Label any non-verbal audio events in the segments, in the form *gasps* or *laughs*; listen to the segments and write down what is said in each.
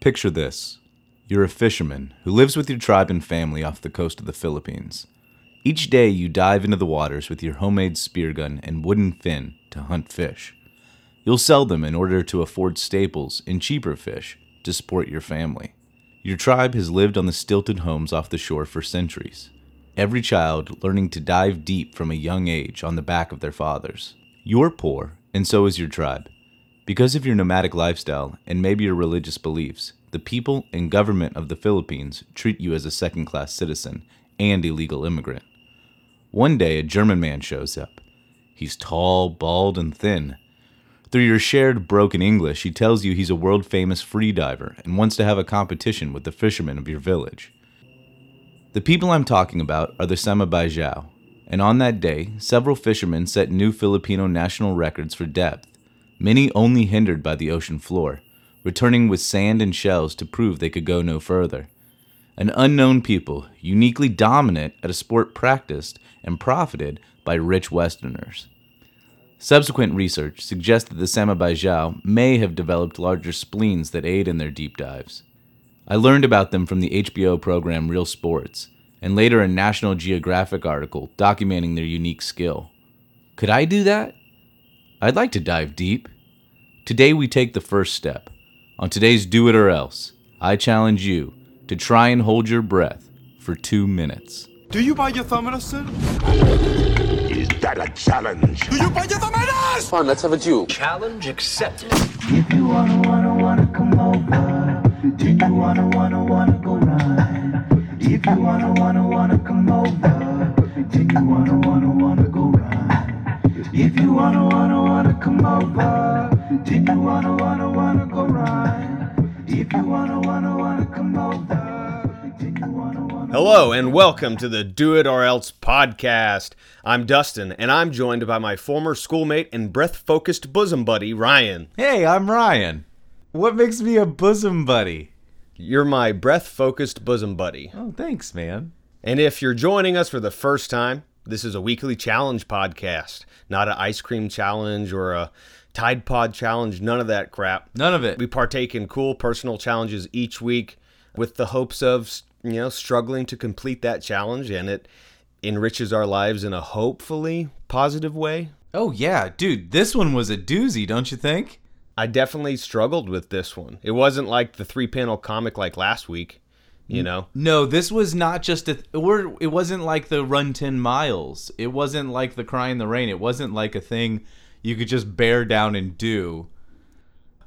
Picture this you're a fisherman who lives with your tribe and family off the coast of the Philippines. Each day you dive into the waters with your homemade spear gun and wooden fin to hunt fish. You'll sell them in order to afford staples and cheaper fish to support your family. Your tribe has lived on the stilted homes off the shore for centuries, every child learning to dive deep from a young age on the back of their fathers. You're poor, and so is your tribe. Because of your nomadic lifestyle and maybe your religious beliefs, the people and government of the Philippines treat you as a second class citizen and illegal immigrant. One day, a German man shows up. He's tall, bald, and thin. Through your shared broken English, he tells you he's a world famous free diver and wants to have a competition with the fishermen of your village. The people I'm talking about are the Sama-Bajau, and on that day, several fishermen set new Filipino national records for depth, many only hindered by the ocean floor returning with sand and shells to prove they could go no further. An unknown people, uniquely dominant at a sport practiced and profited by rich Westerners. Subsequent research suggests that the Sama-Bajau may have developed larger spleens that aid in their deep dives. I learned about them from the HBO program Real Sports, and later a National Geographic article documenting their unique skill. Could I do that? I'd like to dive deep. Today we take the first step on today's Do It or Else, I challenge you to try and hold your breath for two minutes. Do you buy your thumb medicine? Is that a challenge? Do you buy your thumb medicine? Fun, let's have a Jew. Challenge accepted. If you wanna, wanna, wanna come over, do you wanna, wanna, wanna go ride? If you wanna, wanna, wanna come over, do you wanna, wanna, wanna go ride? If you wanna, wanna, wanna come over, do you wanna, wanna, wanna go ride? If you wanna, wanna, wanna come over, wanna, wanna Hello and welcome to the Do It or Else podcast. I'm Dustin and I'm joined by my former schoolmate and breath focused bosom buddy, Ryan. Hey, I'm Ryan. What makes me a bosom buddy? You're my breath focused bosom buddy. Oh, thanks, man. And if you're joining us for the first time, this is a weekly challenge podcast, not an ice cream challenge or a Tide Pod challenge, none of that crap. None of it. We partake in cool personal challenges each week with the hopes of, you know, struggling to complete that challenge and it enriches our lives in a hopefully positive way. Oh, yeah, dude, this one was a doozy, don't you think? I definitely struggled with this one. It wasn't like the three panel comic like last week, you know? No, this was not just a. Or it wasn't like the run 10 miles. It wasn't like the cry in the rain. It wasn't like a thing you could just bear down and do.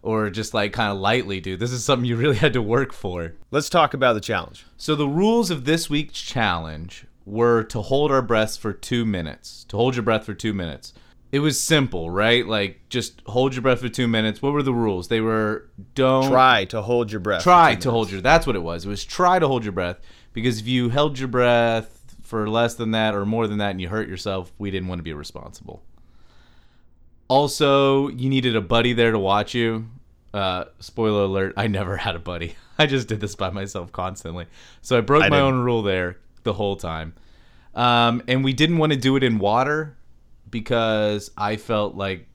Or just like kind of lightly do. This is something you really *laughs* had to work for. Let's talk about the challenge. So the rules of this week's challenge were to hold our breaths for two minutes. To hold your breath for two minutes. It was simple, right? Like just hold your breath for two minutes. What were the rules? They were don't Try to hold your breath. try to hold your. That's what it was. It was try to hold your breath because if you held your breath for less than that or more than that and you hurt yourself, we didn't want to be responsible. Also, you needed a buddy there to watch you. Uh, spoiler alert: I never *laughs* had a buddy. I just did this by myself constantly. So I broke I my didn't. own rule there the whole time. Um, and we didn't want to do it in water because I felt like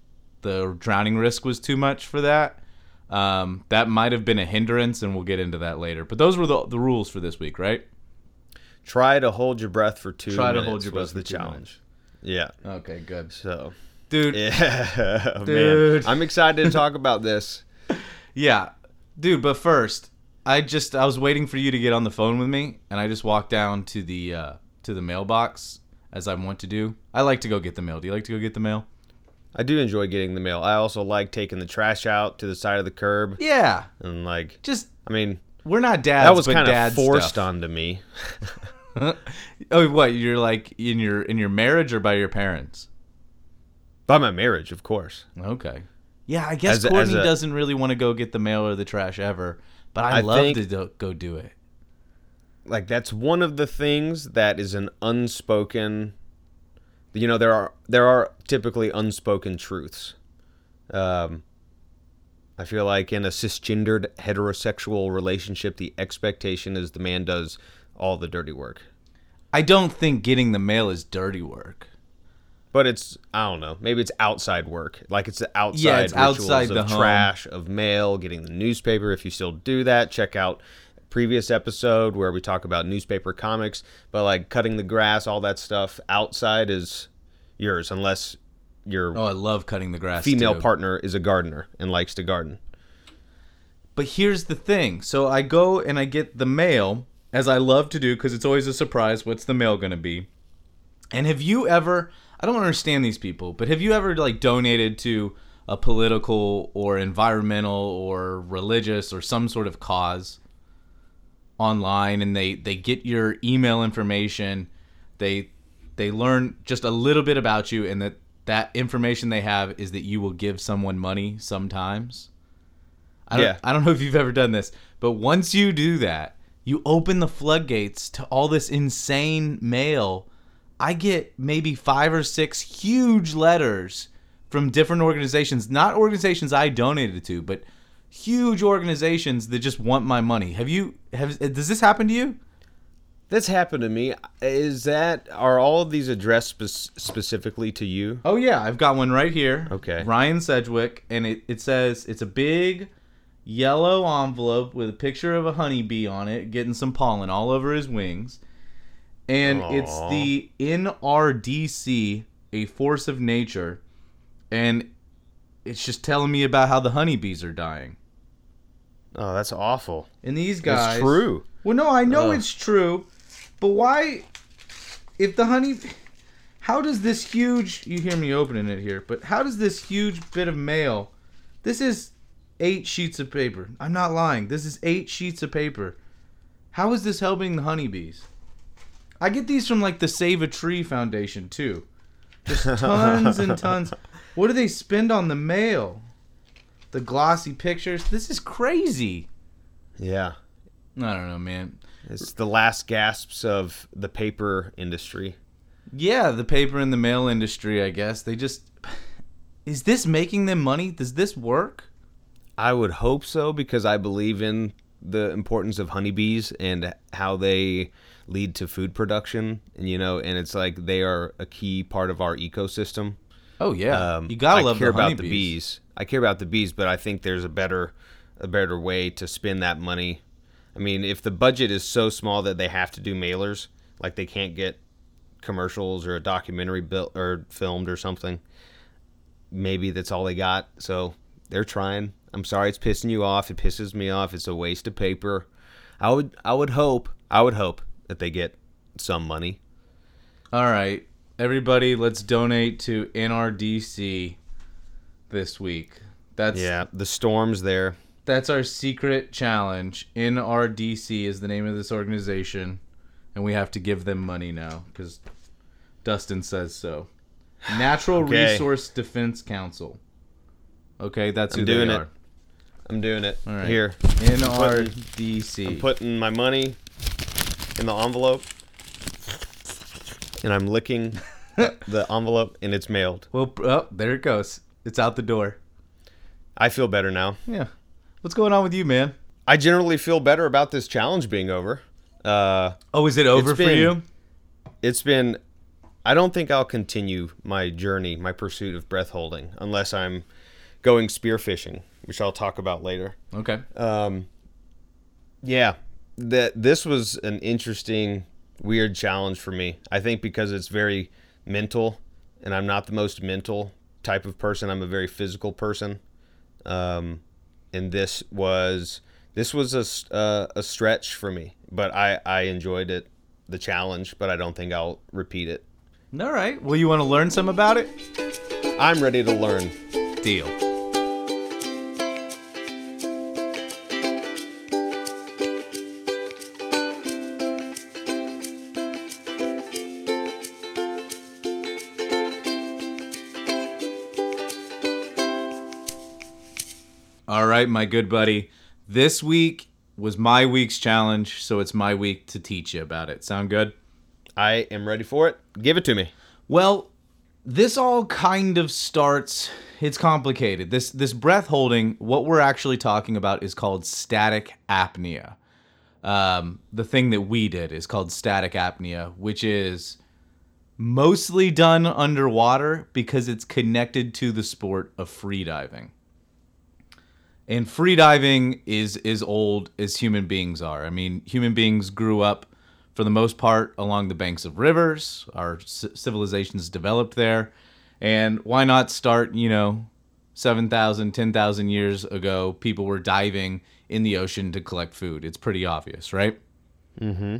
the drowning risk was too much for that. Um, that might have been a hindrance, and we'll get into that later. But those were the, the rules for this week, right? Try to hold your breath for two Try to hold your was breath the for two challenge. Yeah. Okay, good. So, Dude, yeah, *laughs* man. Dude. I'm excited to talk about this. *laughs* Yeah, dude. But first, I just I was waiting for you to get on the phone with me, and I just walked down to the uh, to the mailbox as I want to do. I like to go get the mail. Do you like to go get the mail? I do enjoy getting the mail. I also like taking the trash out to the side of the curb Yeah, and like just I mean, we're not dads. that was kind of forced stuff. onto me. *laughs* oh, what? You're like in your in your marriage or by your parents? By my marriage, of course. Okay. Yeah, I guess As Courtney as a- doesn't really want to go get the mail or the trash ever, but I, I love think- to do, go do it. Like that's one of the things that is an unspoken you know there are there are typically unspoken truths. Um I feel like in a cisgendered heterosexual relationship the expectation is the man does all the dirty work. I don't think getting the mail is dirty work. But it's I don't know. Maybe it's outside work. Like it's the outside Yeah, it's outside of the home. trash, of mail, getting the newspaper. If you still do that, check out previous episode where we talk about newspaper comics. But like cutting the grass, all that stuff outside is yours unless your Oh, I love cutting the grass. female too. partner is a gardener and likes to garden. But here's the thing. So I go and I get the mail, as I love to do, because it's always a surprise. What's the mail going to be? And have you ever, I don't understand these people, but have you ever like donated to a political or environmental or religious or some sort of cause online and they, they get your email information, they they learn just a little bit about you and that that information they have is that you will give someone money sometimes? I don't, Yeah. I don't know if you've ever done this, but once you do that, you open the floodgates to all this insane mail. I get maybe five or six huge letters from different organizations, not organizations I donated to, but huge organizations that just want my money. Have you have does this happen to you? This happened to me. Is that are all of these addressed spe- specifically to you? Oh yeah, I've got one right here. Okay. Ryan Sedgwick, and it, it says it's a big yellow envelope with a picture of a honeybee on it, getting some pollen all over his wings. And it's the NRDC, a force of nature, and it's just telling me about how the honeybees are dying. Oh, that's awful. And these guys It's true. Well, no, I know Ugh. it's true, but why? If the honey, how does this huge? You hear me opening it here, but how does this huge bit of mail? This is eight sheets of paper. I'm not lying. This is eight sheets of paper. How is this helping the honeybees? I get these from like the Save a Tree Foundation too. Just *laughs* tons and tons. What do they spend on the mail? The glossy pictures. This is crazy. Yeah. I don't know, man. It's the last gasps of the paper industry. Yeah, the paper and the mail industry, I guess. They just Is this making them money? Does this work? I would hope so because I believe in the importance of honeybees and how they lead to food production. And you know, and it's like they are a key part of our ecosystem. Oh yeah. Um, you gotta I love care the about the honeybees. bees. I care about the bees, but I think there's a better, a better way to spend that money. I mean, if the budget is so small that they have to do mailers, like they can't get commercials or a documentary built or filmed or something, maybe that's all they got. So they're trying. I'm sorry it's pissing you off. It pisses me off. It's a waste of paper. I would, I would hope, I would hope that they get some money. All right. Everybody, let's donate to NRDC this week. That's Yeah, the storms there. that's our secret challenge. NRDC is the name of this organization, and we have to give them money now because Dustin says so. Natural Okay. Resource Defense Council. Okay, that's who I'm doing they it. are. I'm doing it All right. here. NRDC. putting my money in the envelope and I'm licking *laughs* the envelope and it's mailed. well, oh, there it goes. It's out the door. I feel better now. Yeah. What's going on with you, man? I generally feel better about this challenge being over. Uh, Oh, is it over for been- you? it's been. I don't think I'll continue my journey, my pursuit of breath holding, unless I'm going spearfishing, which I'll talk about later. Okay. Um, yeah, that this was an interesting, weird challenge for me. I think because it's very mental, and I'm not the most mental type of person. I'm a very physical person, um, and this was this was a uh, a stretch for me. But I I enjoyed it, the challenge. But I don't think I'll repeat it. All right. Well, you want to learn some about it? I'm ready to learn. Deal. Right, my good buddy. This week was my week's challenge, so it's my week to teach you about it. Sound good? I am ready for it. Give it to me. Well, this all kind of starts it's complicated. This this breath holding, what we're actually talking about is called static apnea. Um, the thing that we did is called static apnea, which is mostly done underwater because it's connected to the sport of freediving. And freediving is as old as human beings are. I mean, human beings grew up for the most part along the banks of rivers. Our c- civilizations developed there. And why not start, you know, 7,000, 10,000 years ago, people were diving in the ocean to collect food. It's pretty obvious, right? Mm-hmm.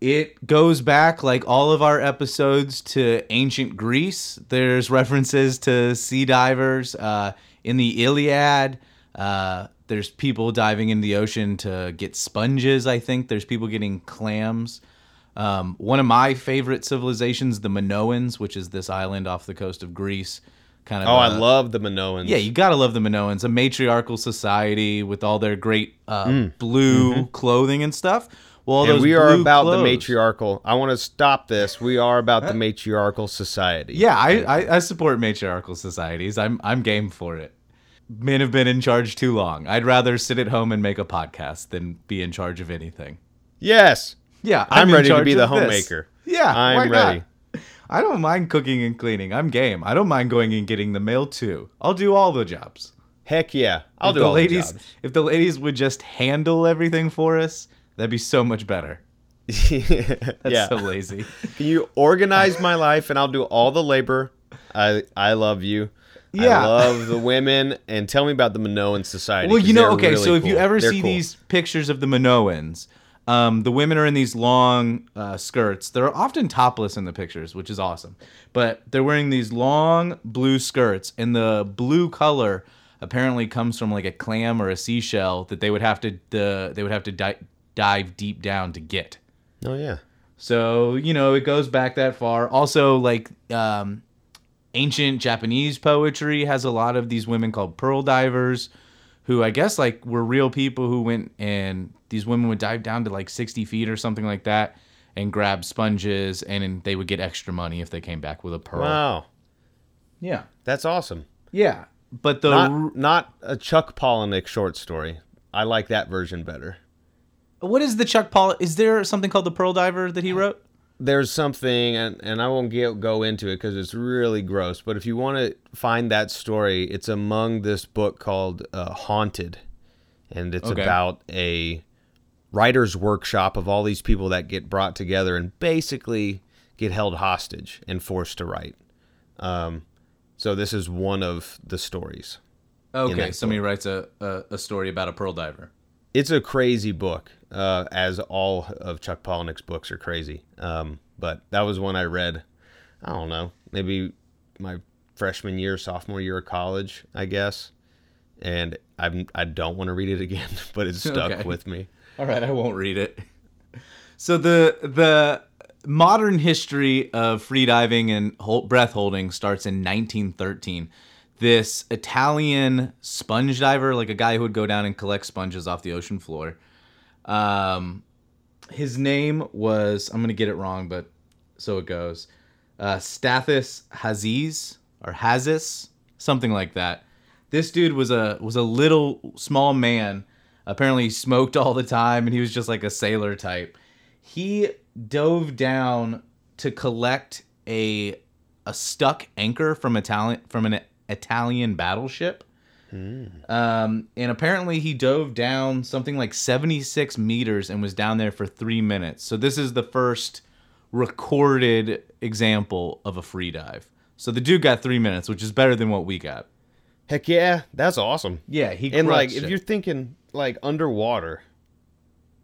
it goes back like all of our episodes to ancient Greece. There's references to sea divers uh, in the Iliad. Uh, there's people diving in the ocean to get sponges. I think there's people getting clams. Um, one of my favorite civilizations, the Minoans, which is this island off the coast of Greece. Kind of. Oh, I uh, love the Minoans. yeah, you gotta love the Minoans, a matriarchal society with all their great uh, Mm. blue clothing and stuff. Well, Mm-hmm. and we are about the matriarchal. I want to stop this. We are about the matriarchal society. Yeah, I, I, I support matriarchal societies. I'm I'm game for it. Men have been in charge too long. I'd rather sit at home and make a podcast than be in charge of anything. Yes. Yeah, I'm, in ready to be the of this. homemaker. Yeah, I'm why not? ready. *laughs* I don't mind cooking and cleaning. I'm game. I don't mind going and getting the mail too. I'll do all the jobs. Heck yeah. I'll if do the all ladies. the jobs. If the ladies would just handle everything for us, that'd be so much better. *laughs* That's yeah. so lazy. Can you organize my *laughs* life and I'll do all the labor? I I love you. Yeah. I love the women and tell me about the Minoan society. Well, you know, okay, really so if you ever They're see cool. these pictures of the Minoans, um, the women are in these long uh, skirts. They're often topless in the pictures, which is awesome. But they're wearing these long blue skirts, and the blue color apparently comes from like a clam or a seashell that they would have to the they would have to di- dive deep down to get. Oh yeah. So you know, it goes back that far. Also, like um, ancient Japanese poetry has a lot of these women called pearl divers, who I guess like were real people who went and these women would dive down to like sixty feet or something like that and grab sponges, and they would get extra money if they came back with a pearl. Wow. Yeah, That's awesome. yeah. But the r- Not not a Chuck Palahniuk short story. I like that version better. what is the Chuck Paul? Is there something called the Pearl Diver that he wrote? There's something and, and i won't get, go into it because it's really gross but if you want to find that story it's among this book called uh, haunted and it's Okay. about a writer's workshop of all these people that get brought together and basically get held hostage and forced to write um, so this is one of the stories Okay, somebody writes a, a a story about a pearl diver. It's a crazy book, uh, as all of Chuck Palahniuk's books are crazy. Um, but that was one I read. I don't know, maybe my freshman year, sophomore year of college, I guess. And I'm I don't want to read it again, *laughs* but it *laughs* stuck Okay. with me. All right, I won't read it. So the the modern history of freediving and hold, breath holding starts in 1913. This Italian sponge diver, like a guy who would go down and collect sponges off the ocean floor. Um, his name was I'm gonna get it wrong, but so it goes. Uh, Stathis Haziz or Hazis, something like that. This dude was a was a little small man. Apparently, he smoked all the time, and he was just like a sailor type. He dove down to collect a a stuck anchor from Italian from an Italian battleship. Um, and apparently he dove down something like 76 meters and was down there for three minutes. So this is the first recorded example of a free dive. So the dude got three minutes, which is better than what we got. Heck yeah, that's awesome. Yeah, he And like, if it. you're thinking like underwater,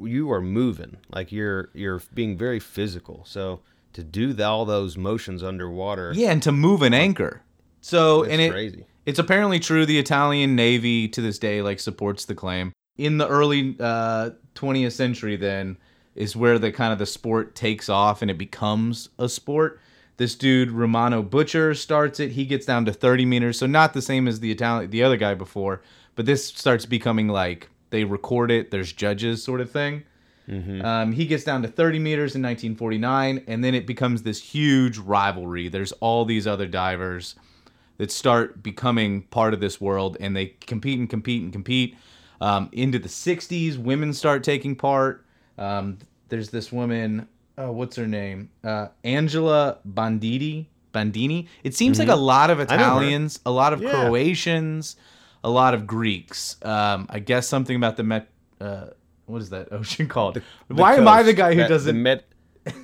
you are moving. Like you're you're being very physical. So to do th- all those motions underwater, yeah, and to move an anchor. So That's and it, crazy. It's apparently true. The Italian Navy to this day like supports the claim. In the early uh, 20th century, then is where the kind of the sport takes off and it becomes a sport. This dude Romano Bucher starts it. He gets down to 30 meters, so not the same as the Italian, the other guy before, but this starts becoming like they record it. There's judges, sort of thing. Um, he gets down to 30 meters in 1949, and then it becomes this huge rivalry. There's all these other divers that start becoming part of this world and they compete and compete and compete. Um, into the 60s, women start taking part. Um, there's this woman, oh, what's her name? Uh, Angela Banditi. Bandini. It seems like a lot of. Italians, a lot of Yeah. Croatians, a lot of Greeks. Um, I guess something about the Met. Uh, what is that *laughs* ocean called? The Why am I the guy who That- doesn't? Met- *laughs*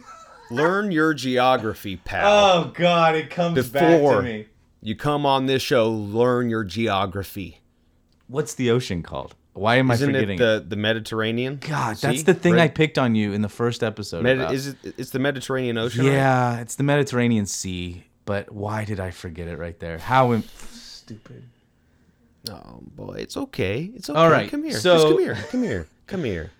Learn your geography, pal. oh God, it comes back to me. You come on this show, learn your geography. What's the ocean called? Why am I Isn't forgetting? it the, the Mediterranean? God, See? that's the thing I Red- picked on you in the first episode. Medi- about. is it, it's the Mediterranean Ocean. right? Yeah, it's the Mediterranean Sea. But why did I forget it right there? How Im- stupid. Oh boy, it's okay. It's okay. All right, come here. so- Just come here. Come here. Come here.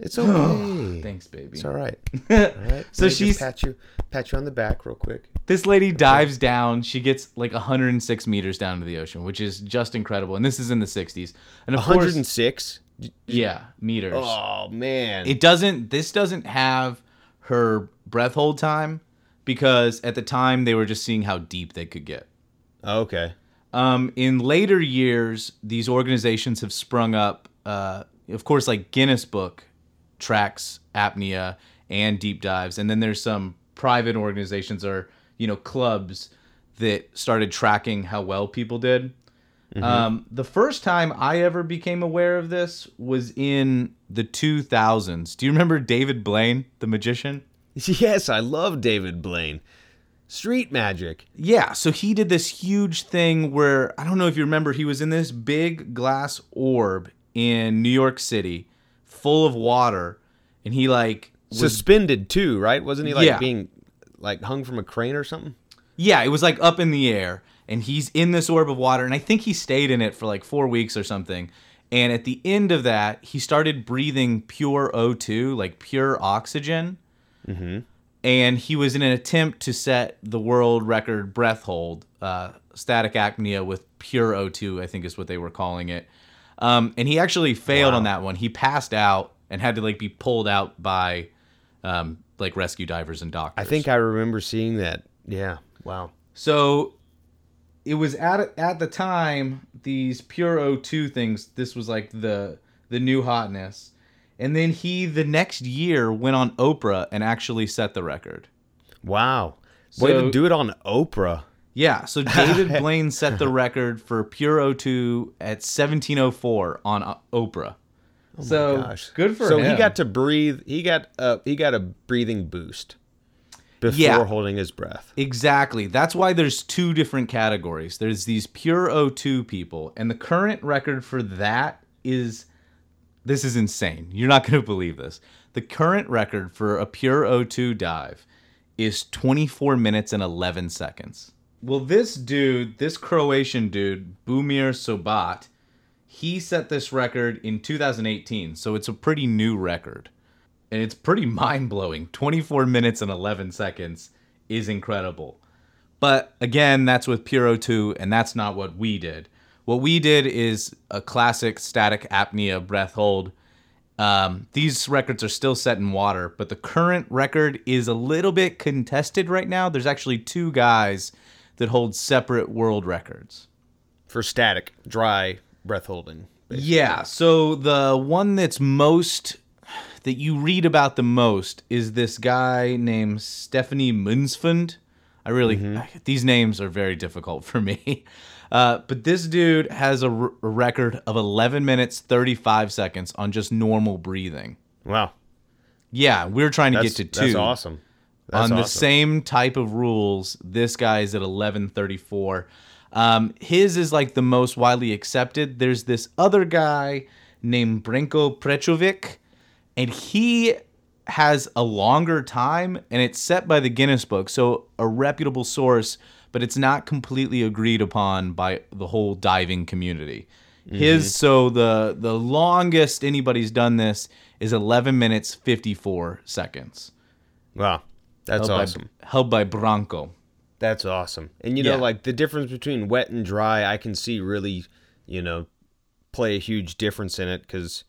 It's okay. *gasps* Thanks, baby. It's all right. *laughs* All right. So Let me just she's- pat you pat you on the back real quick. This lady dives down. She gets like 106 meters down to the ocean, which is just incredible. And this is in the 60s. And of course, 106. yeah, meters. Oh man. It doesn't. This doesn't have her breath hold time because at the time they were just seeing how deep they could get. okay. Um, in later years, these organizations have sprung up. Uh, of course, like Guinness Book tracks apnea and deep dives, and then there's some private organizations or you know clubs that started tracking how well people did. Um, the first time I ever became aware of this was in the 2000s. Do you remember David Blaine, the magician? *laughs* Yes, I love David Blaine. Street magic. Yeah, so he did this huge thing where I don't know if you remember, he was in this big glass orb in New York City, full of water, and he like was Suspended too, right? Wasn't he like Yeah. being like hung from a crane or something? yeah, it was like up in the air, and he's in this orb of water, and I think he stayed in it for like four weeks or something. And at the end of that, he started breathing pure O2, like pure oxygen. Mhm. and he was in an attempt to set the world record breath hold, uh, static apnea with pure O2, I think is what they were calling it. Um, and he actually failed on that one. He passed out and had to like be pulled out by um, like rescue divers and doctors. I think I remember seeing that. Yeah. Wow. So it was at at the time these pure O2 things. This was like the the new hotness, and then he the next year went on Oprah and actually set the record. Wow. Way to do it on Oprah. Yeah, so David *laughs* Blaine set the record for pure O2 at 1704 on uh, Oprah. so Gosh. good for so him. he got to breathe. He got uh he got a breathing boost before Yeah. holding his breath. Exactly. That's why there's two different categories. There's these pure O2 people, and the current record for that is this is insane. You're not going to believe this. The current record for a pure O2 dive is 24 minutes and 11 seconds. Well, this dude, this Croatian dude, Budimir Sobat, he set this record in 2018, so it's a pretty new record and it's pretty *laughs* mind blowing. 24 minutes and 11 seconds is incredible. But again, that's with Pure O2, and that's not what we did. What we did is a classic static apnea breath hold. Um, these records are still set in water, but the current record is a little bit contested right now. There's actually two guys that hold separate world records. For static, dry breath holding. Yeah. So the one that's most that you read about the most is this guy named Stephanie Munsfund. I really these names are very difficult for me. *laughs* Uh, but this dude has a, r- a record of 11 minutes 35 seconds on just normal breathing. Wow. Yeah, we're trying to That's, get to two. that's awesome. That's on the same type of rules, this guy is at 1134. Um, his is like the most widely accepted. There's this other guy named Brinko Prechovic, and he has a longer time, and it's set by the Guinness Book, so a reputable source, but it's not completely agreed upon by the whole diving community. His so the the longest anybody's done this is 11 minutes 54 seconds Wow. That's held awesome. By, held by Branko. That's awesome. And you know, Yeah. like the difference between wet and dry, I can see really, you know, play a huge difference in it because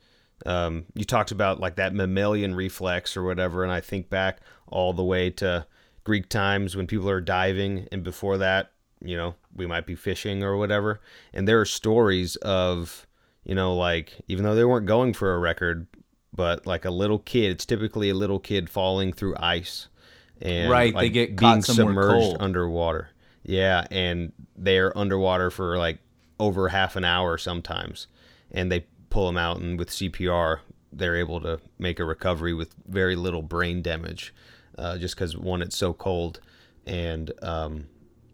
um, you talked about like that mammalian reflex or whatever, and I think back all the way to Greek times when people are diving, and before that, you know, we might be fishing or whatever, and there are stories of, you know, like even though they weren't going for a record, but like a little kid. It's typically a little kid falling through ice, and Right, they get being submerged cold. underwater. Yeah, and they're underwater for like over half an hour sometimes, and they pull them out, and with CPR, they're able to make a recovery with very little brain damage, uh, just because one, it's so cold, and um,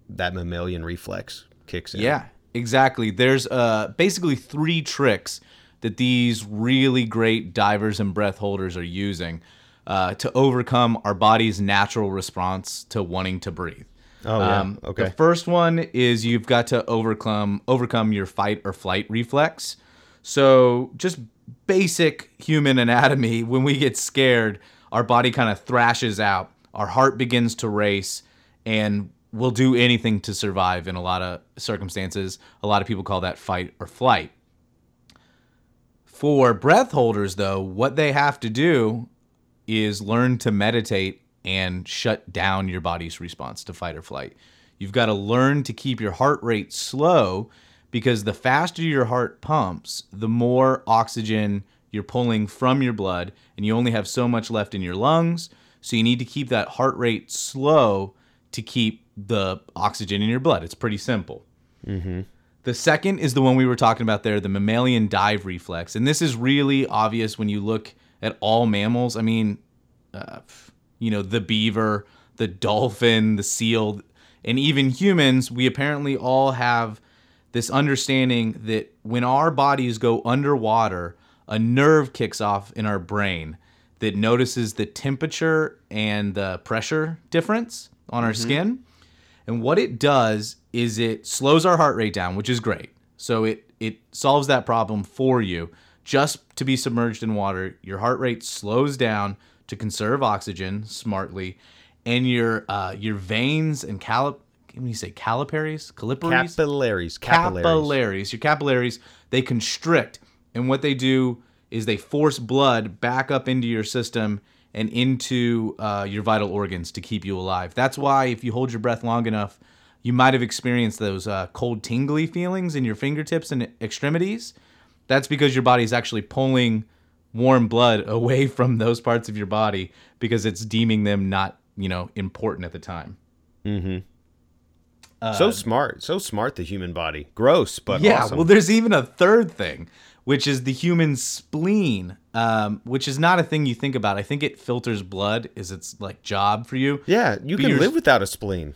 that mammalian reflex kicks in. Yeah, exactly. There's uh, basically three tricks that these really great divers and breath holders are using uh, to overcome our body's natural response to wanting to breathe. Oh, yeah. Um, Okay. The first one is you've got to overcome overcome your fight or flight reflex. So just basic human anatomy. When we get scared, our body kind of thrashes out. Our heart begins to race, and we'll do anything to survive in a lot of circumstances. A lot of people call that fight or flight. For breath holders, though, what they have to do is learn to meditate and shut down your body's response to fight or flight. You've got to learn to keep your heart rate slow because the faster your heart pumps, the more oxygen you're pulling from your blood, and you only have so much left in your lungs. So you need to keep that heart rate slow to keep the oxygen in your blood. It's pretty simple. Mm-hmm. The second is the one we were talking about there, the mammalian dive reflex. And this is really obvious when you look at all mammals. I mean, uh, you know, the beaver, the dolphin, the seal, and even humans, we apparently all have this understanding that when our bodies go underwater, a nerve kicks off in our brain that notices the temperature and the pressure difference on our skin. And what it does is it slows our heart rate down, which is great. So it it solves that problem for you. Just to be submerged in water, your heart rate slows down to conserve oxygen smartly, and your uh, your veins and calip can you say caliparies, caliparies, Capillaries. Capillaries. capillaries. Your capillaries they constrict, and what they do is they force blood back up into your system and into uh, your vital organs to keep you alive. That's why if you hold your breath long enough, you might have experienced those uh, cold, tingly feelings in your fingertips and extremities. That's because your body is actually pulling warm blood *laughs* away from those parts of your body because it's deeming them not, you know, important at the time. Mm-hmm. Uh, so smart. So smart, the human body. Gross, but Yeah, awesome. well, there's even a third thing, which is the human spleen, um, which is not a thing you think about. I think it filters blood, is its like job for you. yeah, you But can live without a spleen.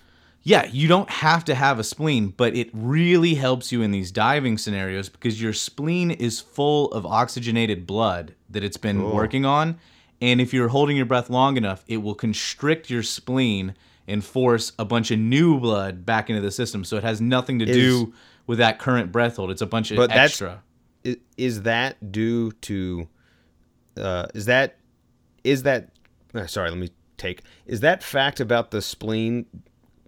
Yeah, you don't have to have a spleen, but it really helps you in these diving scenarios because your spleen is full of oxygenated blood that it's been working on. And if you're holding your breath long enough, it will constrict your spleen and force a bunch of new blood back into the system. So it has nothing to do with that current breath hold. It's a bunch of But that's- extra. Is, is that due to? Uh, is that? Is that? uh, sorry, let me take. Is that fact about the spleen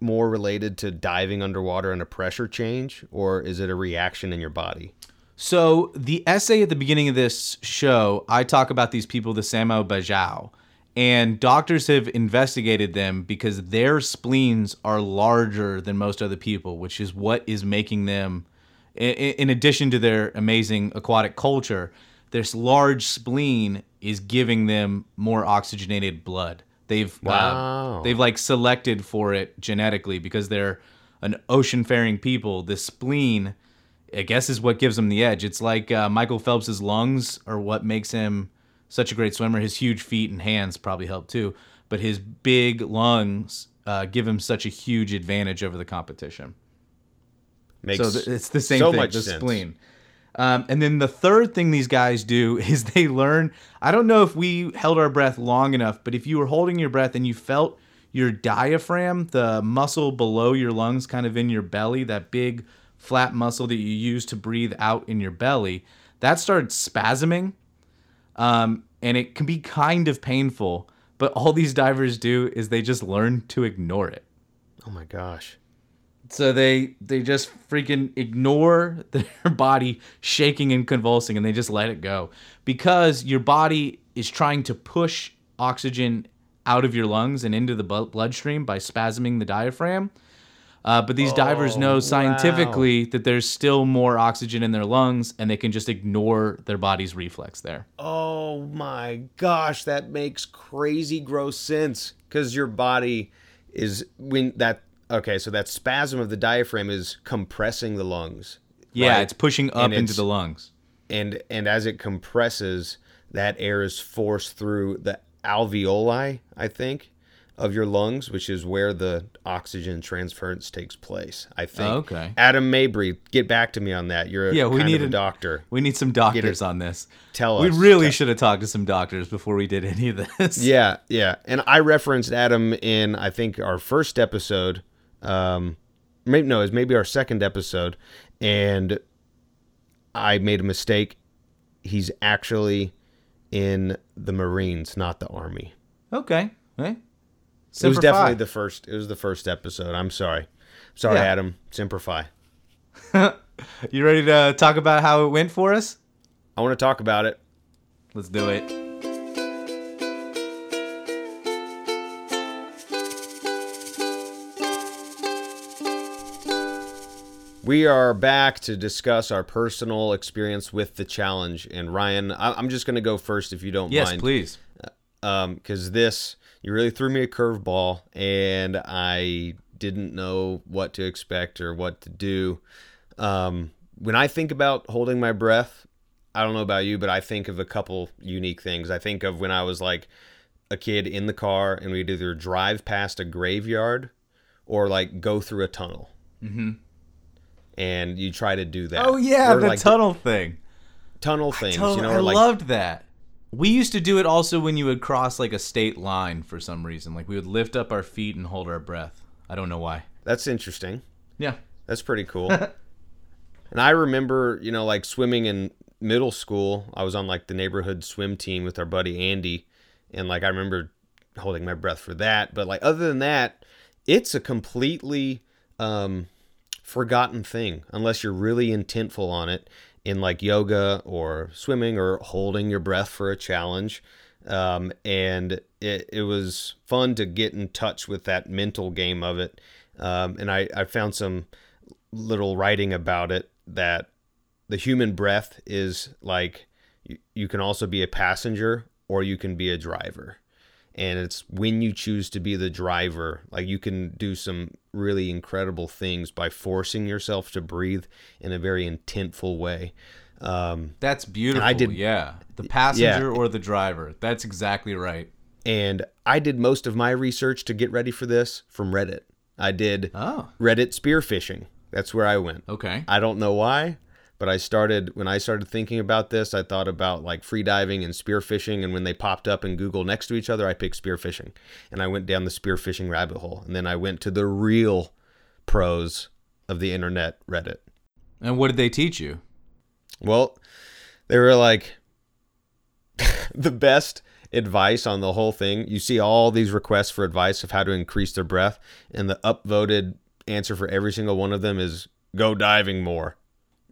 more related to diving underwater and a pressure change, or is it a reaction in your body? So the essay at the beginning of this show, I talk about these people, the Samo Bajau, and doctors have investigated them because their spleens are larger than most other people, which is what is making them, in addition to their amazing aquatic culture, this large spleen is giving them more oxygenated blood. They've uh, they've like selected for it genetically because they're an ocean-faring people. The spleen I guess is what gives them the edge. It's like uh, Michael Phelps's lungs are what makes him such a great swimmer. His huge feet and hands probably help too, but his big lungs uh, give him such a huge advantage over the competition. Makes so th- it's the same so thing, much the sense. spleen. Um, and then the third thing these guys do *laughs* is they learn. I don't know if we held our breath long enough, but if you were holding your breath and you felt your diaphragm, the muscle below your lungs, kind of in your belly, that big flat muscle that you use to breathe out in your belly, that started spasming. Um, and it can be kind of painful, but all these divers do is they just learn to ignore it. Oh my gosh. So they they just freaking ignore *laughs* their body shaking and convulsing and they just let it go because your body is trying to push oxygen out of your lungs and into the bloodstream by spasming the diaphragm. Uh, but these divers know scientifically that there's still more oxygen in their lungs, and they can just ignore their body's reflex there. Oh my gosh, that makes crazy gross sense because your body is when that okay, so that spasm of the diaphragm is compressing the lungs. Yeah, right? it's pushing up And into the lungs. and and as it compresses, that air is forced through the alveoli, I think, of your lungs, which is where the oxygen transference takes place. I oh, think. Oh, okay. Adam Mabry, get back to me on that. You're a, Yeah, we kind need of a a- doctor. We need some doctors on this. Tell us. We really Tell- should have talked to some doctors before we did any of this. Yeah, yeah. And I referenced Adam in I think our first episode. Um maybe no, it was maybe our second episode and I made a mistake. He's actually in the Marines, not the Army. Okay. Hey. It was definitely Fi. the first it was the first episode. I'm sorry. Sorry, Yeah. Adam. Simplify. *laughs* You ready to talk about how it went for us? I want to talk about it. Let's do it. We are back to discuss our personal experience with the challenge. And Ryan, I'm just going to go first if you don't Yes, mind. please. um because this you really threw me a curveball and i didn't know what to expect or what to do um when i think about holding my breath i don't know about you but i think of a couple unique things i think of when i was like a kid in the car and we'd either drive past a graveyard or like go through a tunnel mm-hmm. And you try to do that Oh yeah, Or, the like, tunnel thing. tunnel things you know I like loved that. We used to do it also when you would cross like a state line for some reason. Like we would lift up our feet and hold our breath. I don't know why. that's interesting Yeah. That's pretty cool. *laughs* and I remember, you know, like swimming in middle school. I was on like the neighborhood swim team with our buddy Andy, and like I remember holding my breath for that. But like other than that, it's a completely um, forgotten thing unless you're really intentful on it in like yoga or swimming or holding your breath for a challenge. Um, and it, it was fun to get in touch with that mental game of it. Um, and I, I found some little writing about it that the human breath is like you, you can also be a passenger or you can be a driver and it's when you choose to be the driver like you can do some really incredible things by forcing yourself to breathe in a very intentful way um, That's beautiful. I did- yeah. The passenger or the driver. That's exactly right. and i did most of my research to get ready for this from reddit i did Oh. reddit spearfishing that's where i went Okay. I don't know why, but I started when I started thinking about this, I thought about like free diving and spearfishing and when they popped up in Google next to each other, I picked spearfishing. And I went down the spearfishing rabbit hole. And then I went to the real pros of the internet Reddit. And what did they teach you? Well, they were like *laughs* the best advice on the whole thing. You see all these requests for advice of how to increase their breath, and the upvoted answer for every single one of them is go diving more.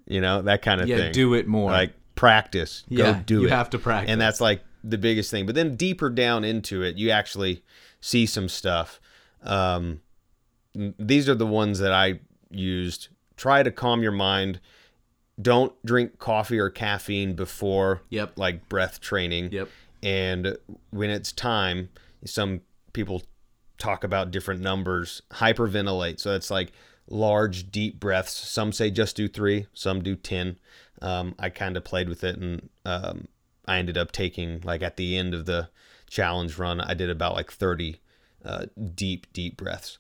You know, that kind of thing. Yeah, thing. do it more. Like practice. Yeah, go do you it. You have to practice. And that's like the biggest thing. But then deeper down into it, you actually see some stuff. Um, these are the ones that I used. Try to calm your mind. Don't drink coffee or caffeine before Yep. like breath training. Yep. And when it's time, some people talk about different numbers. Hyperventilate. So it's like large, deep breaths. Some say just do three, some do 10. Um, I kind of played with it and um, I ended up taking, like at the end of the challenge run, I did about like 30 uh, deep, deep breaths.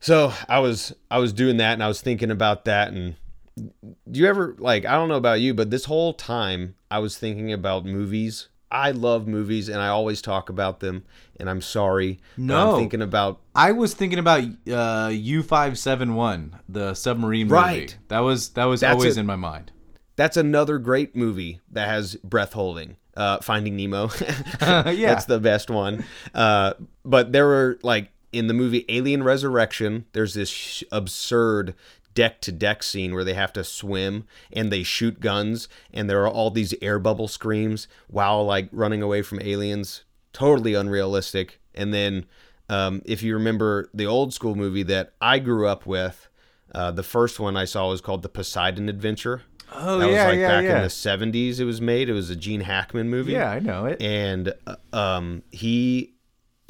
So I was I was doing that and I was thinking about that and do you ever like I don't know about you, but this whole time I was thinking about movies. I love movies and I always talk about them and I'm sorry. No. I'm thinking about I was thinking about uh, U five seven one, the submarine movie. Right. That was that was That's always it. in my mind. that's another great movie that has breath holding. Uh, Finding Nemo. *laughs* *laughs* Yeah. That's the best one. Uh, but there were like in the movie Alien Resurrection, there's this sh- absurd deck to deck scene where they have to swim and they shoot guns and there are all these air bubble screams while like running away from aliens. Totally unrealistic. And then Um, if you remember the old school movie that I grew up with, uh, the first one I saw was called The Poseidon Adventure. Oh that yeah, was like yeah, back yeah. in the 70s it was made. It was a Gene Hackman movie. yeah, I know it. And uh, um, he,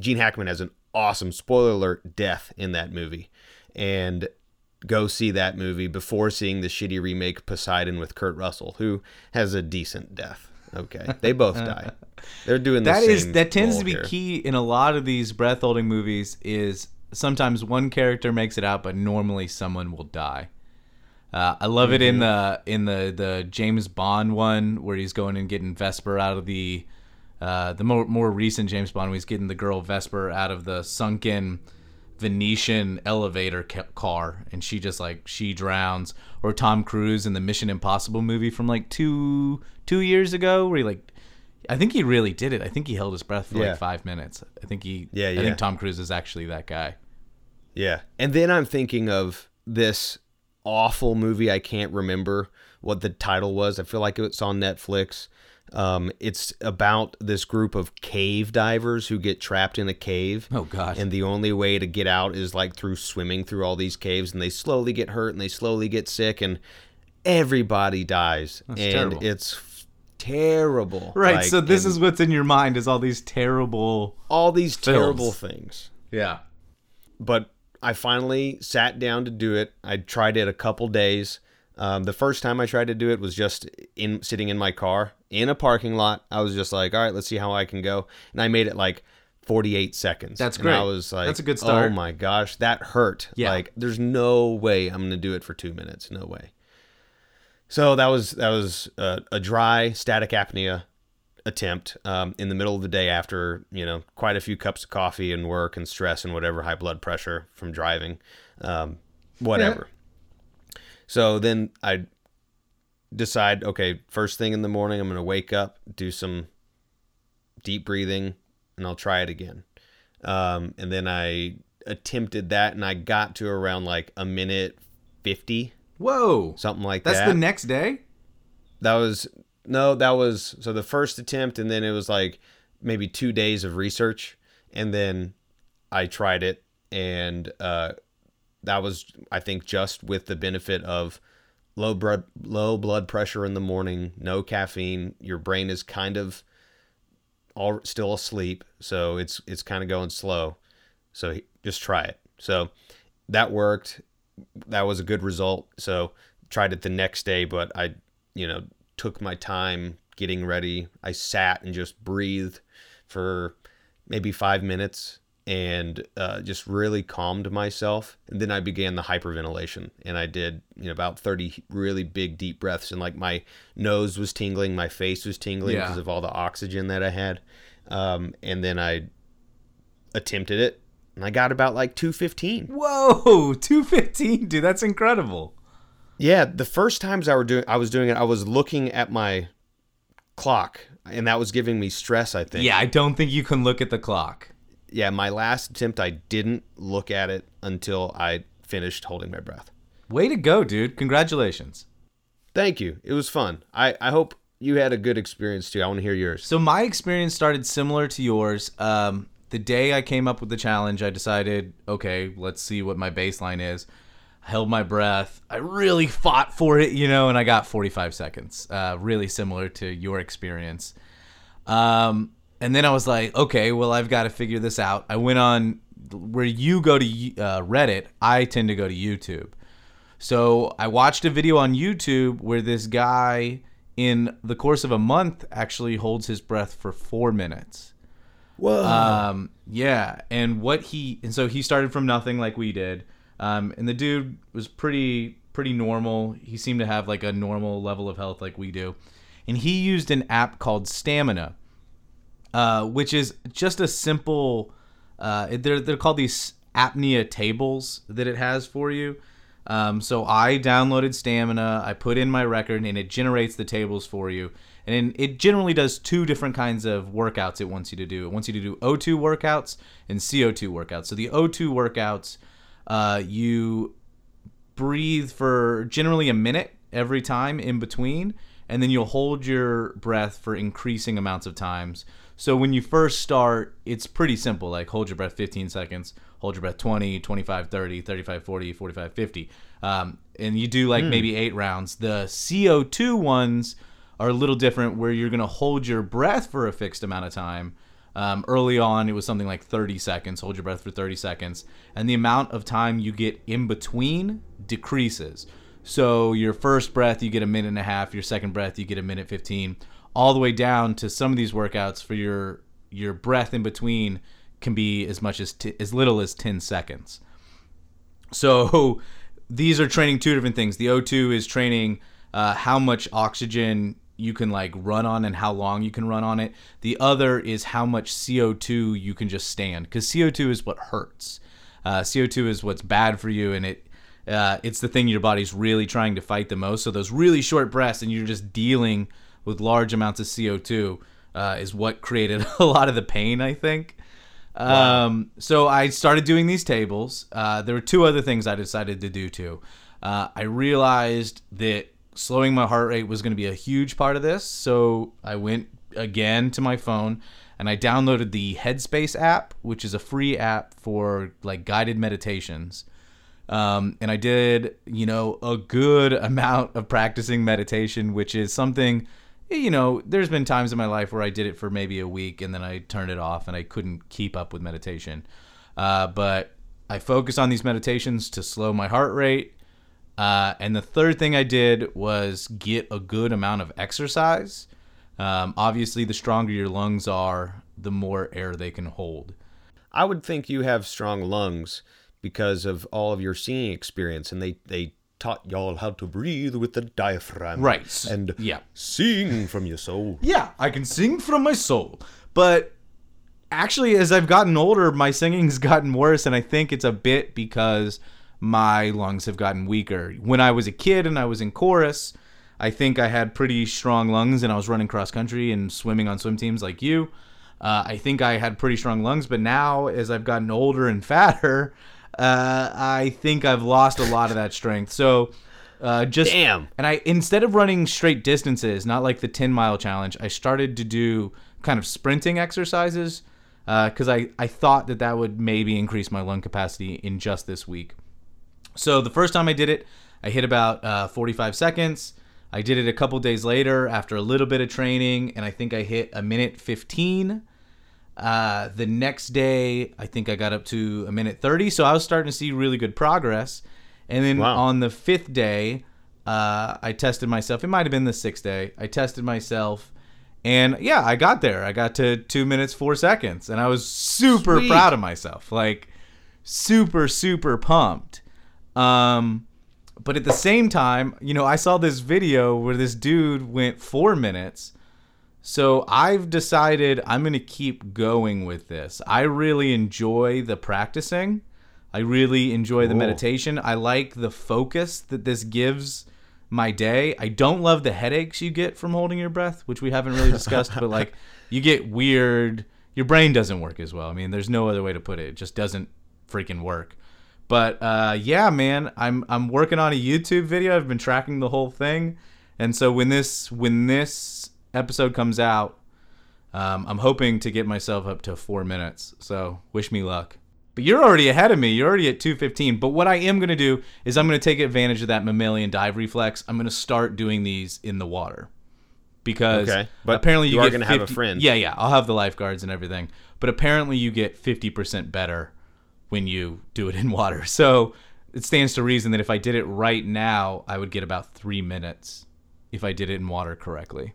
Gene Hackman has an awesome spoiler alert death in that movie, and go see that movie before seeing the shitty remake Poseidon with Kurt Russell, who has a decent death. Okay, they both *laughs* die. They're doing the That is that tends to be here. key in a lot of these breath holding movies. Is sometimes one character makes it out, but normally someone will die. Uh, I love it in the in the the James Bond one where he's going and getting Vesper out of the uh, the more more recent James Bond where he's getting the girl Vesper out of the sunken Venetian elevator ca- car and she just like she drowns or Tom Cruise in the Mission Impossible movie from like two two years ago where he like I think he really did it. I think he held his breath for Yeah. like five minutes. I think he Yeah, yeah. I think Tom Cruise is actually that guy. Yeah. And then I'm thinking of this awful movie. I can't remember what the title was. I feel like it's on Netflix. Um, it's about this group of cave divers who get trapped in a cave. Oh, God. And the only way to get out is like through swimming through all these caves, and they slowly get hurt and they slowly get sick, and everybody dies. and terrible. it's terrible. Right. Like, so this is what's in your mind is all these terrible all these films. terrible things. Yeah. but I finally sat down to do it. I tried it a couple days. Um, the first time I tried to do it was just in sitting in my car in a parking lot. I was just like, all right, let's see how I can go, and I made it like 48 seconds. That's And I great. was like, That's a good start. Oh my gosh, that hurt. Yeah. Like, there's no way I'm gonna do it for two minutes. No way. So that was that was a, a dry static apnea attempt um, in the middle of the day after you know quite a few cups of coffee and work and stress and whatever high blood pressure from driving um, whatever so then i decide okay first thing in the morning i'm going to wake up do some deep breathing and i'll try it again um, and then i attempted that and i got to around like a minute 50 Whoa. something like That's that That's the next day? that was no that was so the first attempt and then it was like maybe two days of research and then i tried it and uh that was i think just with the benefit of low blood low blood pressure in the morning no caffeine. Your brain is kind of all still asleep so it's it's kind of going slow. So just try it. So that worked. That was a good result. So tried it the next day, but I, you know, took my time getting ready. I sat and just breathed for maybe five minutes and uh, just really calmed myself. And then I began the hyperventilation, and I did you know about thirty really big deep breaths, and like my nose was tingling, my face was tingling Yeah. because of all the oxygen that I had. Um, and then I attempted it, and I got about like two fifteen. Whoa, *laughs* 215, dude. That's incredible. Yeah, the first times I were doing I was doing it, I was looking at my clock and that was giving me stress, I think. Yeah, I don't think you can look at the clock. Yeah, my last attempt I didn't look at it until I finished holding my breath. Way to go, dude. Congratulations. Thank you. It was fun. I I hope you had a good experience too. I want to hear yours. So my experience started similar to yours. Um, the day I came up with the challenge, I decided, okay, let's see what my baseline is. I held my breath. I really fought for it, you know, and I got 45 seconds. Uh, really similar to your experience. Um, and then I was like, okay, well, I've got to figure this out. I went on where you go to uh, Reddit. I tend to go to YouTube. So I watched a video on YouTube where this guy, in the course of a month, actually holds his breath for four minutes. Whoa. Um, yeah, and what he and so he started from nothing like we did, um, and the dude was pretty pretty normal. He seemed to have like a normal level of health like we do, and he used an app called Stamina, uh, which is just a simple. Uh, they're they're called these apnea tables that it has for you. Um, so I downloaded Stamina, I put in my record, and it generates the tables for you. And it generally does two different kinds of workouts it wants you to do. It wants you to do O2 workouts and CO2 workouts. So the O2 workouts, uh, you breathe for generally a minute every time in between, and then you'll hold your breath for increasing amounts of times. So when you first start, it's pretty simple. Like hold your breath 15 seconds, hold your breath 20, 25, 30, 35, 40, 45, 50. Um, and you do like maybe eight rounds. The CO2 ones are a little different where you're going to hold your breath for a fixed amount of time. Um, early on, it was something like 30 seconds. Hold your breath for 30 seconds. And the amount of time you get in between decreases. So your first breath, you get a minute and a half. Your second breath, you get a minute 15. All the way down to some of these workouts for your your breath in between can be as much as t- as little as 10 seconds. So *laughs* these are training two different things. The O2 is training uh, how much oxygen you can like run on and how long you can run on it. The other is how much CO2 you can just stand because CO2 is what hurts. Uh, CO2 is what's bad for you, and it uh, it's the thing your body's really trying to fight the most. So those really short breaths, and you're just dealing with large amounts of CO2, uh, is what created *laughs* a lot of the pain. I think. Um, so I started doing these tables. Uh, there were two other things I decided to do too. Uh, I realized that slowing my heart rate was going to be a huge part of this. So I went again to my phone and I downloaded the Headspace app, which is a free app for like guided meditations. Um, and I did, you know, a good *laughs* amount of practicing meditation, which is something, you know, there's been times in my life where I did it for maybe a week and then I turned it off and I couldn't keep up with meditation. Uh, but I focus on these meditations to slow my heart rate. Uh, and the third thing I did was get a good amount of exercise. Um, obviously, the stronger your lungs are, the more air they can hold. I would think you have strong lungs because of all of your singing experience, and they they taught y'all how to breathe with the diaphragm, Right. And Yeah. sing from your soul. *laughs* Yeah, I can sing from my soul. But actually, as I've gotten older, my singing's *laughs* gotten worse, and I think it's a bit because my lungs have gotten weaker. When I was a kid and I was in chorus, I think I had pretty strong lungs, and I was running cross country and swimming on swim teams like you. Uh, I think I had pretty strong lungs, but now as I've gotten older and *laughs* fatter, uh, I think I've lost a lot of that strength. So, uh, just Damn. and I instead of running straight distances, not like the 10 mile challenge, I started to do kind of sprinting exercises because I, I thought that that would maybe increase my lung capacity in just this week. So the first time I did it, I hit about uh, 45 seconds. I did it a couple days later after a little bit of training, and I think I hit a minute 15. Uh, the next day, I think I got up to a minute 30. So I was starting to see really good progress. And then Wow. on the fifth day, uh, I tested myself. It might have been the sixth day. I tested myself. And yeah, I got there. I got to two minutes, four seconds. And I was super Sweet. proud of myself. Like, super, super pumped. Um, but at the same time, you know, I saw this video where this dude went four minutes. So I've decided I'm going to keep going with this. I really enjoy the practicing. I really enjoy the Cool. meditation. I like the focus that this gives my day. I don't love the headaches you get from holding your breath, which we haven't really discussed, but like *laughs* you get weird, your brain doesn't work as well. I mean, there's no other way to put it. It just doesn't freaking work. But uh, yeah, man, I'm I'm working on a YouTube video. I've been tracking the whole thing, and so when this when this episode comes out, um, I'm hoping to get myself up to four minutes. So wish me luck. But you're already ahead of me. You're already at 215. But what I am going to do is I'm going to take advantage of that mammalian dive reflex. I'm going to start doing these in the water. Because Okay, but apparently you, you are gonna have a friend. Yeah, yeah. I'll have the lifeguards and everything. But apparently you get 50% better when you do it in water. *laughs* So it stands to reason that if I did it right now, I would get about three minutes if I did it in water correctly.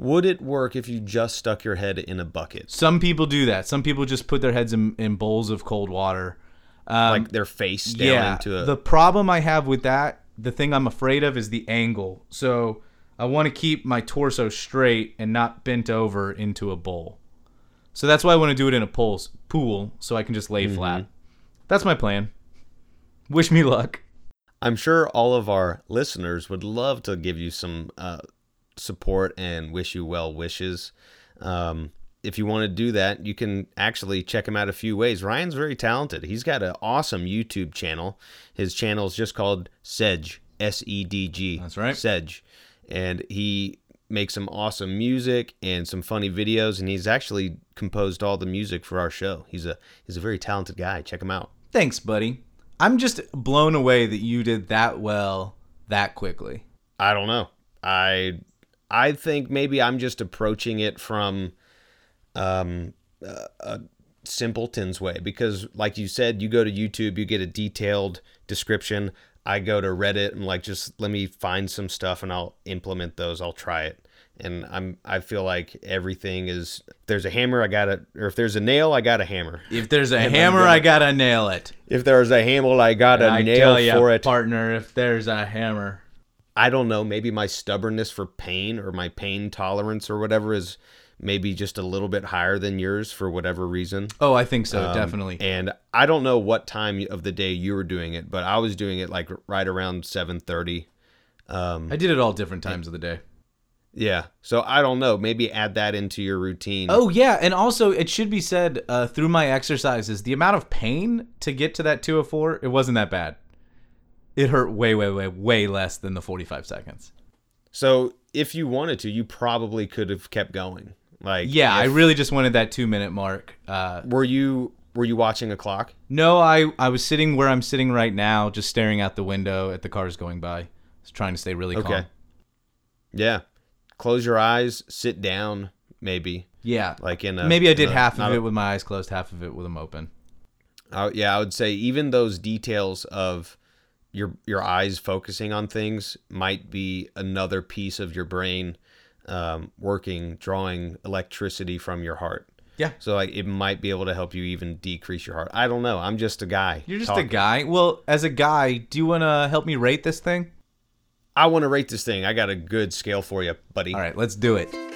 Would it work if you just stuck your head in a bucket? Some people do that. Some people just put their heads in, in bowls of cold water. Um, like their face down yeah. into a The problem I have with that, the thing I'm afraid of is the angle. So I want to keep my torso straight and not bent over into a bowl. So that's why I want to do it in a pool, pool so I can just lay flat. That's my plan. Wish me luck. I'm sure all of our listeners would love to give you some uh, support and wish you well wishes. Um, if you want to do that, you can actually check him out a few ways. Ryan's very talented. He's got an awesome YouTube channel. His channel is just called Sedge, S E D G. That's right. Sedge. and he makes some awesome music and some funny videos and he's actually composed all the music for our show. He's a he's a very talented guy. Check him out. Thanks, buddy. I'm just blown away that you did that well that quickly. I don't know. I I think maybe I'm just approaching it from um, a, a simpleton's way because, like you said, you go to YouTube, you get a detailed description. I go to Reddit and like just let me find some stuff and I'll implement those. I'll try it. And I'm I feel like everything is if there's a hammer, I got to or if there's a nail, I got a hammer. If there's a I'm hammer, gonna- I gotta nail it. If there's a hammer, I got a I nail for it. partner. If there's a hammer, I don't know, maybe my stubbornness for pain or my pain tolerance or whatever is maybe just a little bit higher than yours for whatever reason. oh, I think so, Um, definitely. And I don't know what time of the day you were doing it, but I was doing it like right around 7:30. Um, I did it all different times of the day. yeah. So I don't know, maybe add that into your routine. Oh yeah, and also it should be said uh, through my exercises, the amount of pain to get to that 204, it wasn't that bad. It hurt way, way, way, way less than the 45 seconds. So if you wanted to, you probably could have kept going. Like Yeah, I really just wanted that two minute mark. Uh, were you were you watching a clock? no, I I was sitting where I'm sitting right now, just staring out the window at the cars going by. Was trying to stay really Okay. calm. Yeah. Close your eyes, sit down, maybe. Yeah, Like in a maybe I did a- half of a- it with my eyes closed, half of it with them open. I, yeah, I would say even those details of your your eyes focusing on things might be another piece of your brain um, working, drawing electricity from your heart. Yeah. So like it might be able to help you even decrease your heart. I don't know. I'm just a guy. You're just a guy. Well, as a guy, do you want to help me rate this thing? I want to rate this thing. I got a good scale for you, buddy. All right, let's do it.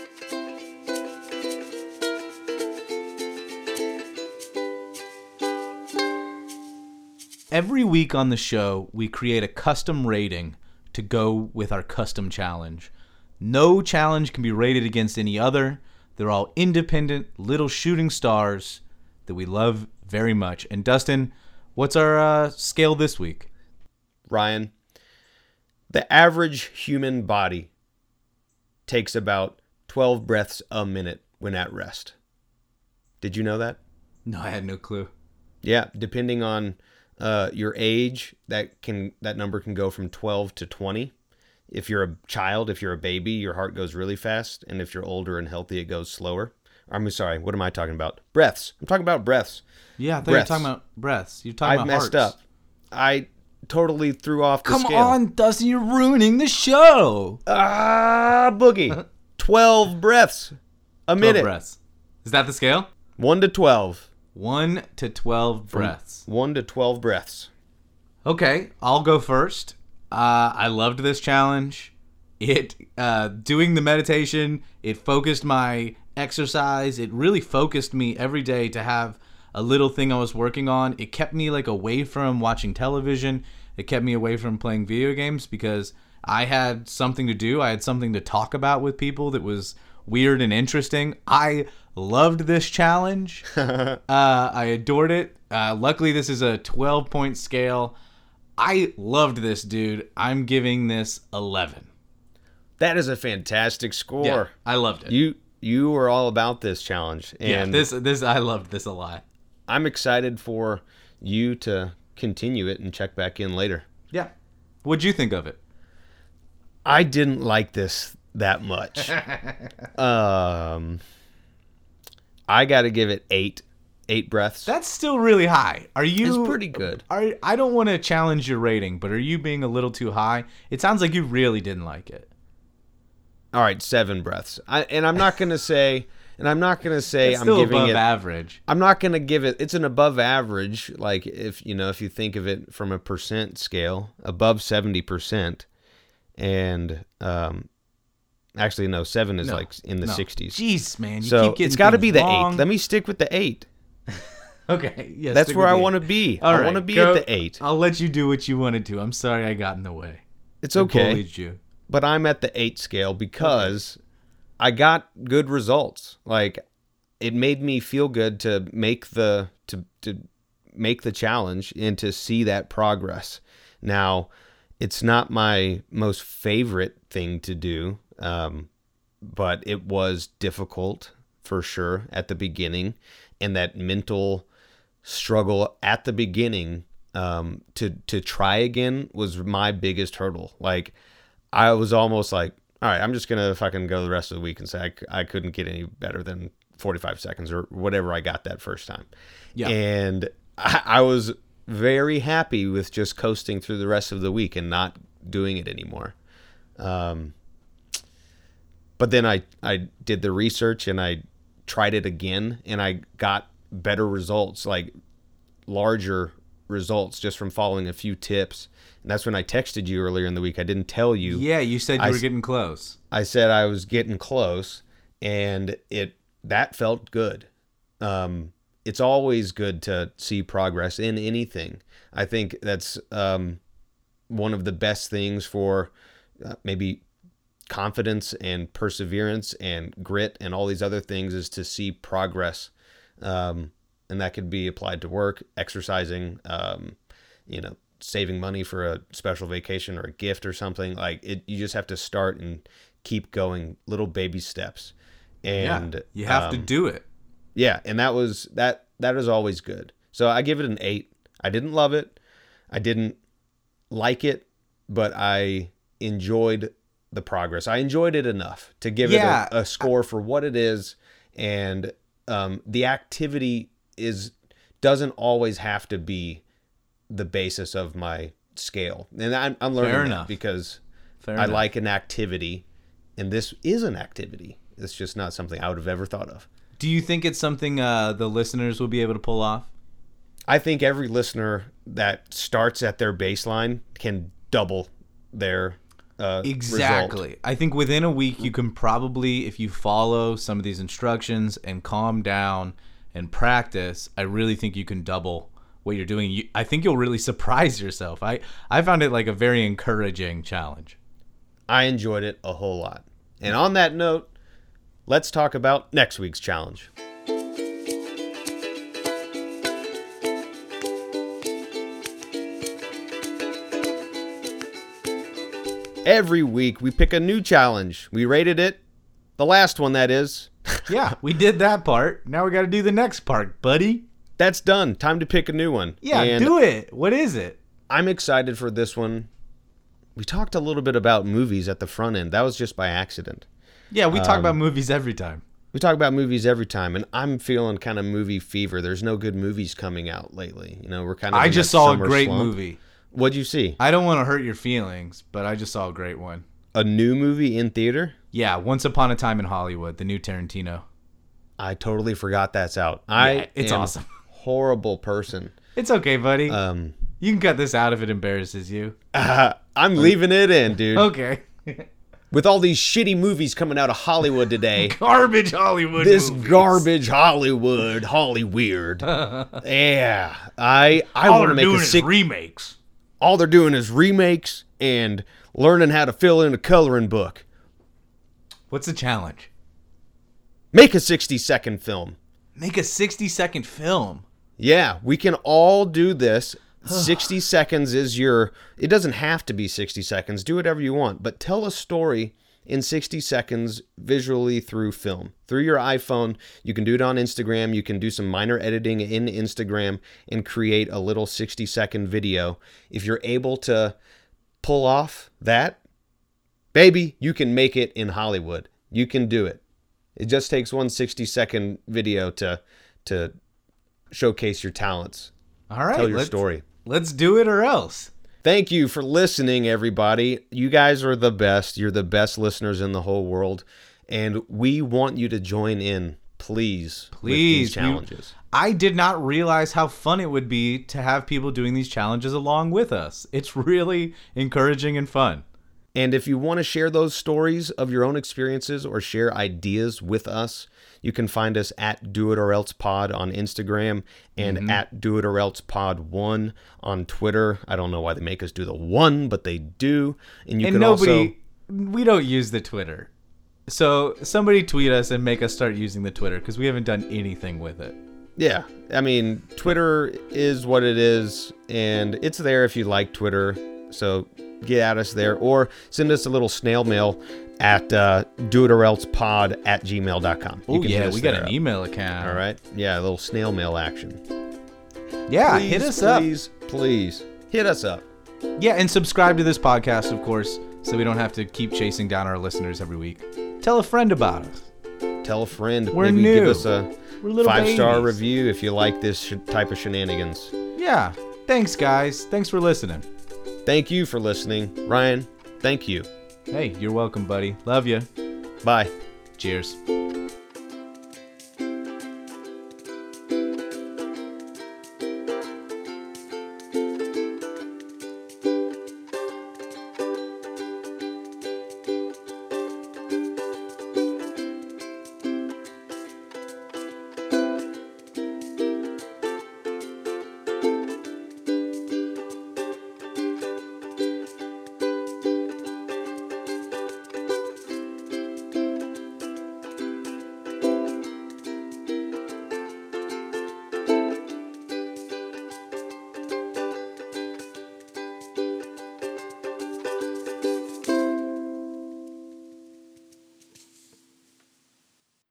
Every week on the show, we create a custom rating to go with our custom challenge. No challenge can be rated against any other. They're all independent little shooting stars that we love very much. And Dustin, what's our uh, scale this week? Ryan, the average human body takes about 12 breaths a minute when at rest. Did you know that? No, I had no clue. Yeah, depending on uh, your age, that can that number can go from 12 to 20. If you're a child, if you're a baby, your heart goes really fast, and if you're older and healthy, it goes slower. I'm sorry, what am I talking about? Breaths. I'm talking about breaths. Yeah, I thought Breaths. you were talking about breaths. You're talking about. I about messed hearts. up. I totally threw off the Come scale. on, Dustin, you're ruining the show. Ah, boogie. *laughs* 12 breaths a 12 minute. breaths. Is that the scale? 1 to 12. 1 to 12 breaths. 1 to 12 breaths. Okay, I'll go first. Uh, I loved this challenge. It uh, doing the meditation, it focused my exercise. It really focused me every day to have a little thing I was working on. It kept me like away from watching television. It kept me away from playing video games because I had something to do. I had something to talk about with people that was weird and interesting. I loved this challenge. *laughs* uh, I adored it. Uh, luckily, this is a 12 point scale. I loved this, dude. I'm giving this 11. That is a fantastic score. Yeah, I loved it. You you were all about this challenge and yeah, this this I loved this a lot. I'm excited for you to continue it and check back in later. Yeah. What'd you think of it? I didn't like this that much. *laughs* um I got to give it 8 8 breaths. That's still really high. Are you It's pretty good. Are I don't want to challenge your rating, but are you being a little too high? It sounds like you really didn't like it. All right, 7 breaths. I, and I'm not going to say and I'm not going to say It's I'm still giving above it average. I'm not gonna give it. It's an above average. Like if you know, if you think of it from a percent scale, above seventy percent, and um, actually no, seven is No, like in the no. sixties. Jeez, man, you So keep getting it's got to things be the wrong. eight. Let me stick with the eight. *laughs* Okay, yes. That's where I want to be. I want to be at the eight. I'll let you do what you wanted to. I'm sorry I got in the way. It's I okay, bullied you. but I'm at the eight scale because I got good results. Like it made me feel good to make the to to make the challenge and to see that progress. Now, it's not my most favorite thing to do, um, but it was difficult for sure at the beginning, and that mental struggle at the beginning um, to to try again was my biggest hurdle. Like I was almost like, all right, I'm just gonna fucking go the rest of the week and say I couldn't get any better than 45 seconds or whatever I got that first time. Yeah. And I, I was very happy with just coasting through the rest of the week and not doing it anymore. Um, but then I, I did the research and I tried it again and I got better results, like larger results just from following a few tips. And that's when I texted you earlier in the week. I didn't tell you. Yeah, you said you I were getting close. I said I was getting close, and it that felt good. Um, it's always good to see progress in anything. I think that's um, one of the best things for uh, maybe confidence and perseverance and grit and all these other things is to see progress. Um, and that could be applied to work, exercising, um, you know, saving money for a special vacation or a gift or something. Like it, you just have to start and keep going, little baby steps. And yeah, you have to um, do it. yeah, and that was that that is always good. So I give it an 8. I didn't love it. I didn't like it, but I enjoyed the progress. I enjoyed it enough to give Yeah. it a, a score for what it is and um, the activity is doesn't always have to be the basis of my scale. And I'm, I'm learning Fair that enough. because Fair I enough. like an activity and this is an activity. It's just not something I would have ever thought of. Do you think it's something uh, the listeners will be able to pull off? I think every listener that starts at their baseline can double their uh, Exactly. result. I think within a week you can probably, if you follow some of these instructions and calm down and practice, I really think you can double what you're doing. You, I think you'll really *laughs* surprise yourself. I I found it like a very encouraging challenge. I enjoyed it a whole lot. And on that note, let's talk about next week's challenge. Every week we pick a new challenge. We rated it, the last one that is. *laughs* Yeah, we did that part. Now we got to do the next part, buddy. That's done. Time to pick a new one. Yeah, And do it. What is it? I'm excited for this one. We talked a little bit about movies at the front end. That was just by accident. Yeah, we talk Um, about movies every time. We talk about movies every time, and I'm feeling kind of movie fever. There's no good movies coming out lately. You know, we're kind of. I just saw a great slump. movie. What'd you see? I don't want to hurt your feelings, but I just saw a great one. A new movie in theater? Yeah, Once Upon a Time in Hollywood, the new Tarantino. I totally forgot that's out. I Yeah, it's awesome. *laughs* Horrible person. It's okay, buddy. Um, you can cut this out if it embarrasses you. *laughs* I'm leaving it in, dude. Okay. With all these shitty movies coming out of Hollywood today. *laughs* Garbage Hollywood. this movies. garbage Hollywood, Holly weird. yeah, I I want to make a sick. remakes. All they're doing is remakes and learning how to fill in a coloring book. What's the challenge? Make a 60 second film. Make a 60 second film. Yeah, we can all do this. *sighs* 60 seconds is your. It doesn't have to be 60 seconds. Do whatever you want, but tell a story in 60 seconds visually through film. Through your iPhone, you can do it on Instagram. You can do some minor editing in Instagram and create a little 60 second video. If you're able to pull off that, baby, you can make it in Hollywood. You can do it. It just takes one 60 second video to to showcase your talents. All right. Tell your let's- story. Let's do it or else. Thank you for listening, everybody. You guys are the best. You're the best listeners in the whole world. And we want you to join in, please, with these Please. we- challenges. I did not realize how fun it would be to have people doing these challenges along with us. It's really encouraging and fun. And if you want to share those stories of your own experiences or share ideas with us, you can find us at Do It or Else Pod on Instagram and Mm-hmm. at Do It or Else Pod One on Twitter. I don't know why they make us do the one, but they do. And you and can nobody, also we don't use the Twitter. So somebody tweet us and make us start using the Twitter because we haven't done anything with it. Yeah, I mean, Twitter is what it is, and it's there if you like Twitter. So get at us there or send us a little snail mail at uh, doitorelsepod at gmail.com. Oh yeah, we got an up. email account. All right. Yeah, a little snail mail action. Yeah, Please, hit us up. Please, please hit us up. Yeah, and subscribe to this podcast, of course, so we don't have to keep chasing down our listeners every week. Tell a friend about us. Tell a friend. We're Maybe new. give us a five star review if you like this sh- type of shenanigans. Yeah. Thanks, guys. Thanks for listening. Thank you for listening. Ryan, thank you. Hey, you're welcome, buddy. Love you. Bye. Cheers.